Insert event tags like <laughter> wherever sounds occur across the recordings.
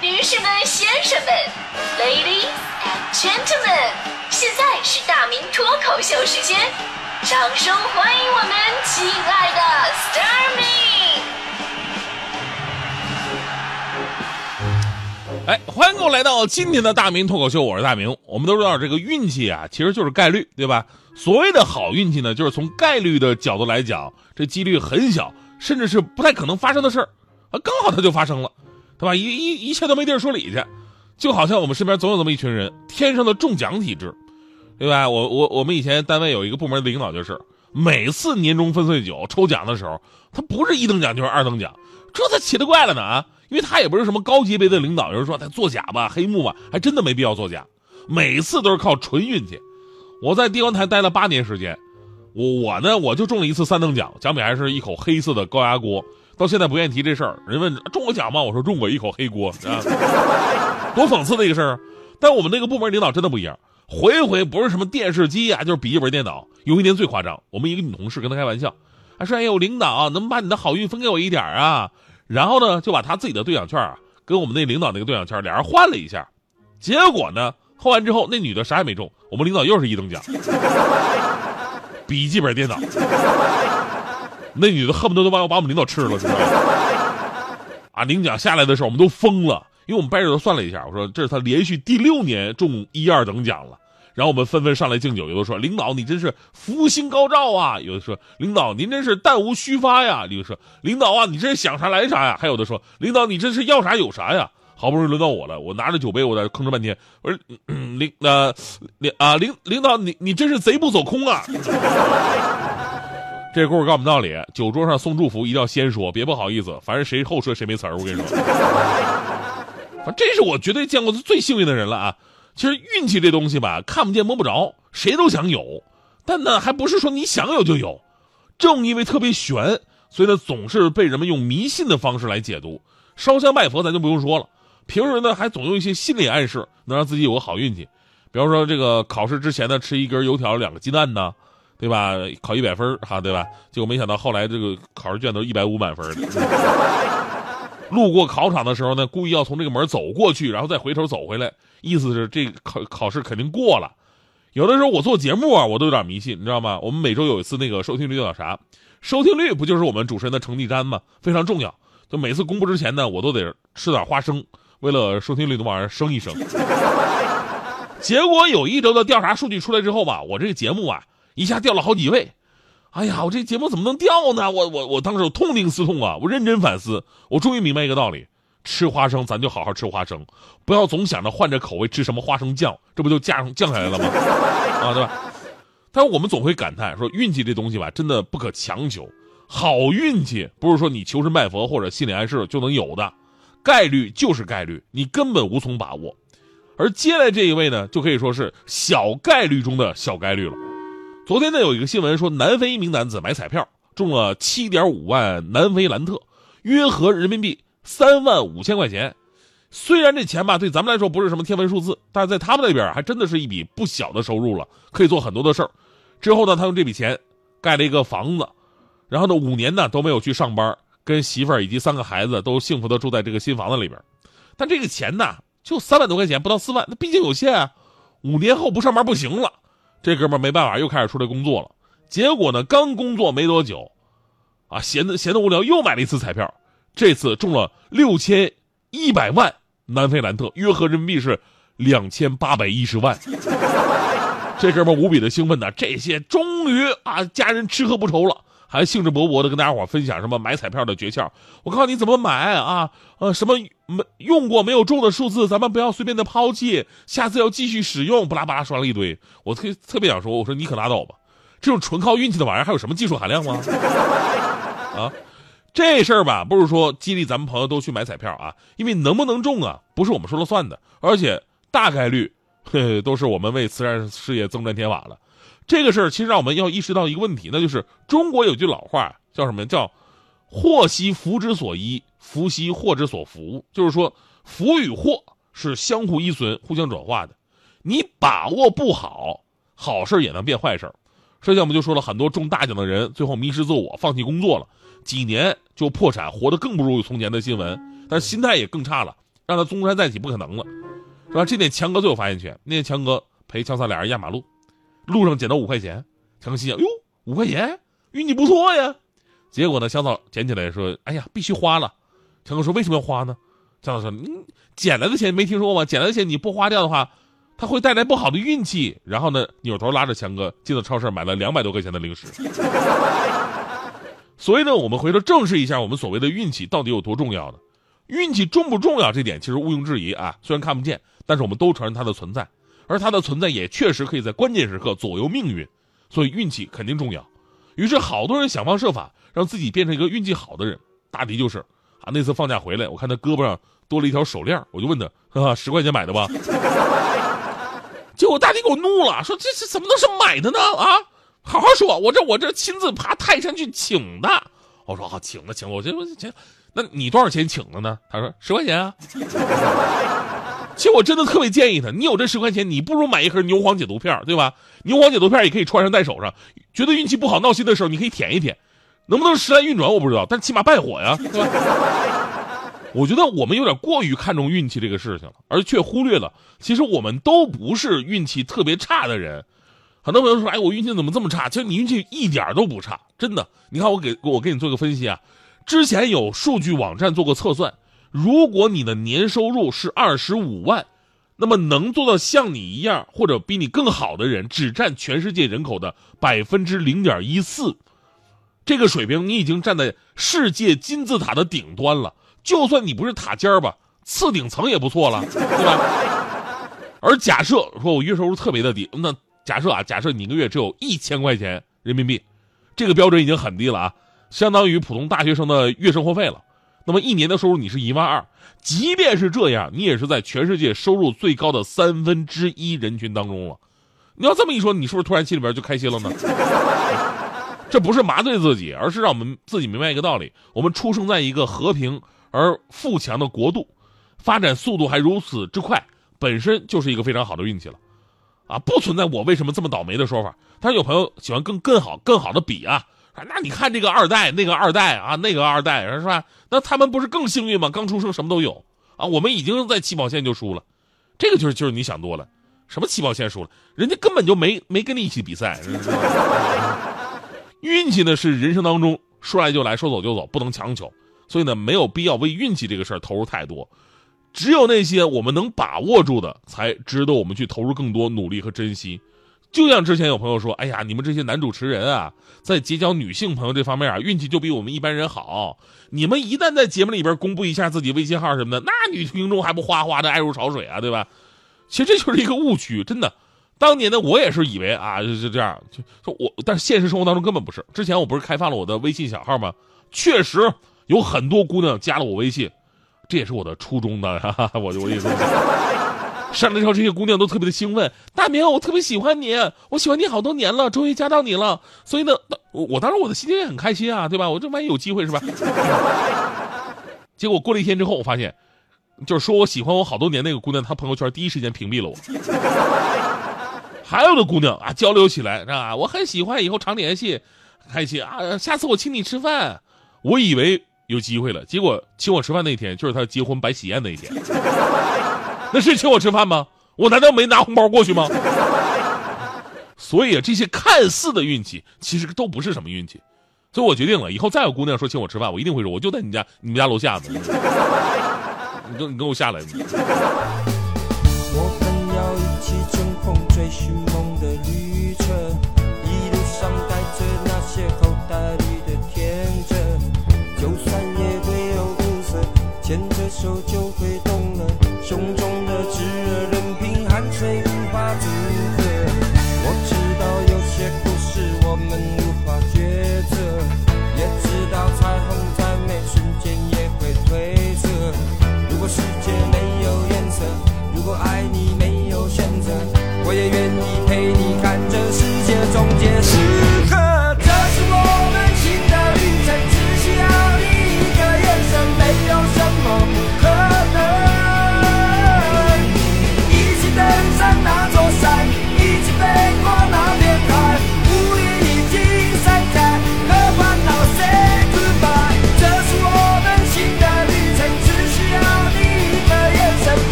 女士们、先生们，Ladies and Gentlemen，现在是大明脱口秀时间，掌声欢迎我们亲爱的 s t a r m y 哎，欢迎各位来到今天的大明脱口秀，我是大明。我们都知道，这个运气啊，其实就是概率，对吧？所谓的好运气呢，就是从概率的角度来讲，这几率很小，甚至是不太可能发生的事儿，啊，刚好它就发生了，对吧？一一一切都没地儿说理去，就好像我们身边总有这么一群人，天生的中奖体质，对吧？我我我们以前单位有一个部门的领导就是，每次年终分岁酒抽奖的时候，他不是一等奖就是二等奖，这才奇了怪了呢啊！因为他也不是什么高级别的领导，有人说他作假吧、黑幕吧，还真的没必要作假，每次都是靠纯运气。我在地方台待了八年时间，我我呢我就中了一次三等奖，奖品还是一口黑色的高压锅。到现在不愿意提这事儿，人问中过奖吗？我说中过一口黑锅，啊，<laughs> 多讽刺的一个事儿。但我们那个部门领导真的不一样，回回不是什么电视机啊，就是笔记本电脑。有一年最夸张，我们一个女同事跟他开玩笑，还说：“哎呦，领导能不能把你的好运分给我一点啊？”然后呢，就把他自己的兑奖券啊，跟我们那领导那个兑奖券俩人换了一下，结果呢，换完之后那女的啥也没中，我们领导又是一等奖，<laughs> 笔记本电脑，那女的恨不得都把我把我们领导吃了，知道吗？啊，领奖下来的时候我们都疯了，因为我们掰着头算了一下，我说这是他连续第六年中一二等奖了。然后我们纷纷上来敬酒，有的说领导你真是福星高照啊，有的说领导您真是弹无虚发呀，有的说领导啊你这是想啥来啥呀，还有的说领导你这是要啥有啥呀。好不容易轮到我了，我拿着酒杯我在吭哧半天，我说领呃领啊领领导你你真是贼不走空啊。这故事告诉我们道理，酒桌上送祝福一定要先说，别不好意思，反正谁后说谁没词儿。我跟你说，<laughs> 反这是我绝对见过最幸运的人了啊。其实运气这东西吧，看不见摸不着，谁都想有，但呢，还不是说你想有就有。正因为特别悬，所以呢，总是被人们用迷信的方式来解读。烧香拜佛咱就不用说了，平时呢还总用一些心理暗示，能让自己有个好运气。比方说这个考试之前呢，吃一根油条两个鸡蛋呢，对吧？考一百分哈，对吧？结果没想到后来这个考试卷都一百五满分的。<laughs> 路过考场的时候呢，故意要从这个门走过去，然后再回头走回来，意思是这考考试肯定过了。有的时候我做节目啊，我都有点迷信，你知道吗？我们每周有一次那个收听率调查，收听率不就是我们主持人的成绩单吗？非常重要。就每次公布之前呢，我都得吃点花生，为了收听率能往上升一升。<laughs> 结果有一周的调查数据出来之后吧，我这个节目啊，一下掉了好几位。哎呀，我这节目怎么能掉呢？我我我当时我痛定思痛啊，我认真反思，我终于明白一个道理：吃花生咱就好好吃花生，不要总想着换着口味吃什么花生酱，这不就降降下来了吗？<laughs> 啊，对吧？但是我们总会感叹说，运气这东西吧，真的不可强求。好运气不是说你求神拜佛或者心理暗示就能有的，概率就是概率，你根本无从把握。而接下来这一位呢，就可以说是小概率中的小概率了。昨天呢，有一个新闻说，南非一名男子买彩票中了七点五万南非兰特，约合人民币三万五千块钱。虽然这钱吧，对咱们来说不是什么天文数字，但是在他们那边还真的是一笔不小的收入了，可以做很多的事儿。之后呢，他用这笔钱盖了一个房子，然后呢，五年呢都没有去上班，跟媳妇儿以及三个孩子都幸福的住在这个新房子里边。但这个钱呢，就三万多块钱，不到四万，那毕竟有限啊。五年后不上班不行了。这哥们没办法，又开始出来工作了。结果呢，刚工作没多久，啊，闲的闲的无聊，又买了一次彩票，这次中了六千一百万南非兰特，约合人民币是两千八百一十万。<laughs> 这哥们无比的兴奋呐，这些终于啊，家人吃喝不愁了。还兴致勃勃的跟大家伙分享什么买彩票的诀窍。我告诉你怎么买啊，呃，什么没用过没有中的数字，咱们不要随便的抛弃，下次要继续使用。巴拉巴拉说了一堆，我特特别想说，我说你可拉倒吧，这种纯靠运气的玩意儿还有什么技术含量吗？<laughs> 啊，这事儿吧，不是说激励咱们朋友都去买彩票啊，因为能不能中啊，不是我们说了算的，而且大概率，嘿，都是我们为慈善事业增砖添瓦了。这个事儿其实让我们要意识到一个问题，那就是中国有句老话叫什么？叫“祸兮福之所依，福兮祸之所伏”。就是说，福与祸是相互依存、互相转化的。你把握不好，好事也能变坏事。之前我们就说了很多中大奖的人，最后迷失自我，放弃工作了，几年就破产，活得更不如从前的新闻，但是心态也更差了，让他东山再起不可能了，是吧？这点强哥最有发言权。那天强哥陪强嫂俩人压马路，路上捡到五块钱，强哥心想：哟，五块钱，运气不错呀。结果呢，香草捡起来说：“哎呀，必须花了。”强哥说：“为什么要花呢？”强嫂说：“你捡来的钱没听说过吗？捡来的钱你不花掉的话，它会带来不好的运气。”然后呢，扭头拉着强哥进了超市，买了两百多块钱的零食。所以呢，我们回头正视一下我们所谓的运气到底有多重要呢？运气重不重要？这点其实毋庸置疑啊。虽然看不见，但是我们都承认它的存在，而他的存在也确实可以在关键时刻左右命运。所以运气肯定重要。于是好多人想方设法让自己变成一个运气好的人。大迪就是啊，那次放假回来，我看他胳膊上多了一条手链，我就问他：“哈哈，十块钱买的吧？” <laughs> 结果大迪给我怒了，说：“这是怎么能是买的呢？啊！”好好说，我这我这亲自爬泰山去请的。我说好，请的请我这我请，那你多少钱请的呢？他说十块钱啊。其实我真的特别建议他，你有这十块钱，你不如买一盒牛黄解毒片，对吧？牛黄解毒片也可以穿上戴手上，觉得运气不好闹心的时候，你可以舔一舔，能不能时来运转我不知道，但起码败火呀，<laughs> 我觉得我们有点过于看重运气这个事情了，而却忽略了，其实我们都不是运气特别差的人。很多朋友说：“哎，我运气怎么这么差？”其实你运气一点都不差，真的。你看，我给我给你做个分析啊。之前有数据网站做过测算，如果你的年收入是二十五万，那么能做到像你一样或者比你更好的人，只占全世界人口的百分之零点一四。这个水平，你已经站在世界金字塔的顶端了。就算你不是塔尖儿吧，次顶层也不错了，对吧？<laughs> 而假设说我月收入特别的低，那。假设啊，假设你一个月只有一千块钱人民币，这个标准已经很低了啊，相当于普通大学生的月生活费了。那么一年的收入你是一万二，即便是这样，你也是在全世界收入最高的三分之一人群当中了。你要这么一说，你是不是突然心里边就开心了呢？<laughs> 这不是麻醉自己，而是让我们自己明白一个道理：我们出生在一个和平而富强的国度，发展速度还如此之快，本身就是一个非常好的运气了。啊，不存在我为什么这么倒霉的说法。但是有朋友喜欢更更好、更好的比啊，那你看这个二代，那个二代啊，那个二代是吧？那他们不是更幸运吗？刚出生什么都有啊，我们已经在起跑线就输了，这个就是就是你想多了。什么起跑线输了？人家根本就没没跟你一起比赛。<laughs> 运气呢是人生当中说来就来说走就走，不能强求，所以呢没有必要为运气这个事儿投入太多。只有那些我们能把握住的，才值得我们去投入更多努力和珍惜。就像之前有朋友说：“哎呀，你们这些男主持人啊，在结交女性朋友这方面啊，运气就比我们一般人好。你们一旦在节目里边公布一下自己微信号什么的，那女听众还不哗哗的爱如潮水啊，对吧？其实这就是一个误区，真的。当年呢，我也是以为啊，就就这样，就说我，但是现实生活当中根本不是。之前我不是开放了我的微信小号吗？确实有很多姑娘加了我微信。”这也是我的初衷的，哈哈，我我意思。上来之后，这些姑娘都特别的兴奋。大明，我特别喜欢你，我喜欢你好多年了，终于加到你了。所以呢，我我当时我的心情也很开心啊，对吧？我这万一有机会是吧？结果过了一天之后，我发现，就是说我喜欢我好多年那个姑娘，她朋友圈第一时间屏蔽了我。还有的姑娘啊，交流起来是吧？我很喜欢，以后常联系，开心啊！下次我请你吃饭。我以为。有机会了，结果请我吃饭那天就是她结婚摆喜宴那一天，那是请我吃饭吗？我难道没拿红包过去吗？<laughs> 所以这些看似的运气其实都不是什么运气。所以我决定了以后再有姑娘说请我吃饭我一定会说我就在你家你们家楼下 <laughs> 你跟你跟我下来我们要一起乘风追寻梦的旅程一路上带着那些口袋里的天真。就算也会有苦涩牵着手就会懂胸中的炙热任凭汗水无法阻隔。我知道有些故事我们无法抉择，也知道彩虹再美瞬间也会褪色。如果世界没有颜色，如果爱你没有选择，我也愿意陪你看这世界终结时。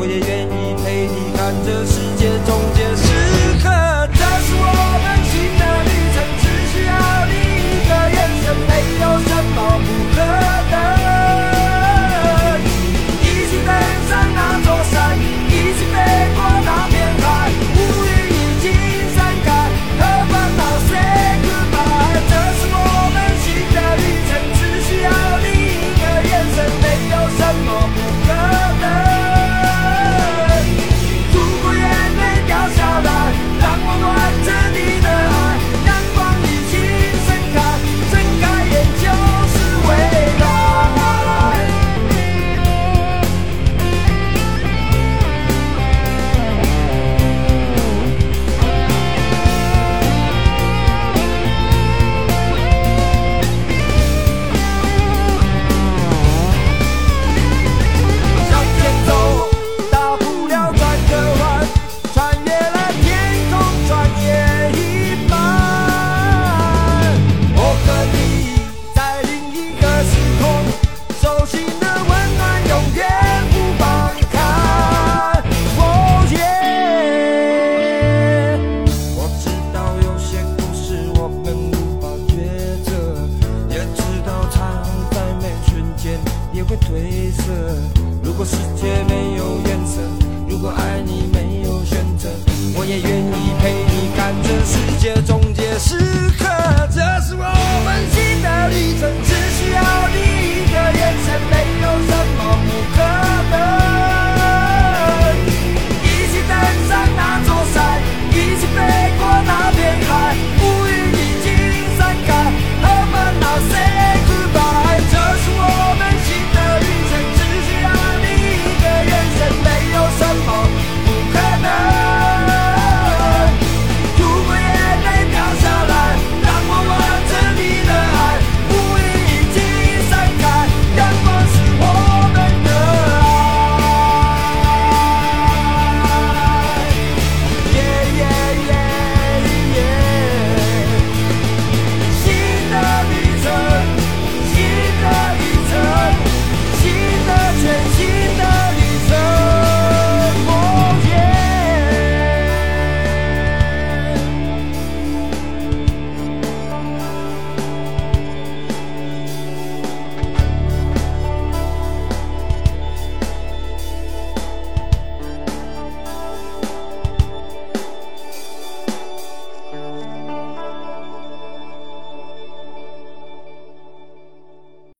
我也愿意陪你看这世界终。